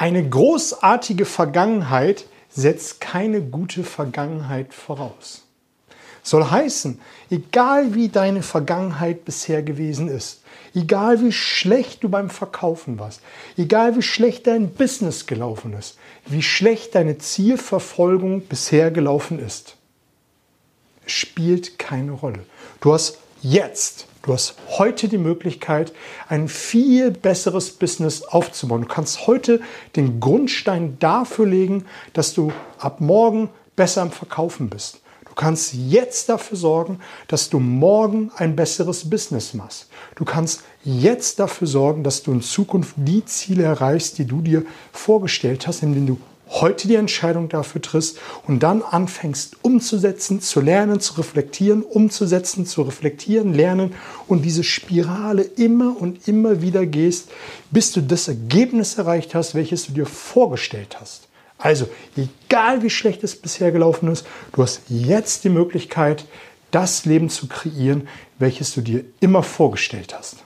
Eine großartige Vergangenheit setzt keine gute Vergangenheit voraus. Soll heißen, egal wie deine Vergangenheit bisher gewesen ist, egal wie schlecht du beim Verkaufen warst, egal wie schlecht dein Business gelaufen ist, wie schlecht deine Zielverfolgung bisher gelaufen ist, spielt keine Rolle. Du hast jetzt, du hast heute die Möglichkeit, ein viel besseres Business aufzubauen. Du kannst heute den Grundstein dafür legen, dass du ab morgen besser im Verkaufen bist. Du kannst jetzt dafür sorgen, dass du morgen ein besseres Business machst. Du kannst jetzt dafür sorgen, dass du in Zukunft die Ziele erreichst, die du dir vorgestellt hast, indem du heute die Entscheidung dafür triffst und dann anfängst umzusetzen, zu lernen, zu reflektieren, umzusetzen, zu reflektieren, lernen und diese Spirale immer und immer wieder gehst, bis du das Ergebnis erreicht hast, welches du dir vorgestellt hast. Also, egal wie schlecht es bisher gelaufen ist, du hast jetzt die Möglichkeit, das Leben zu kreieren, welches du dir immer vorgestellt hast.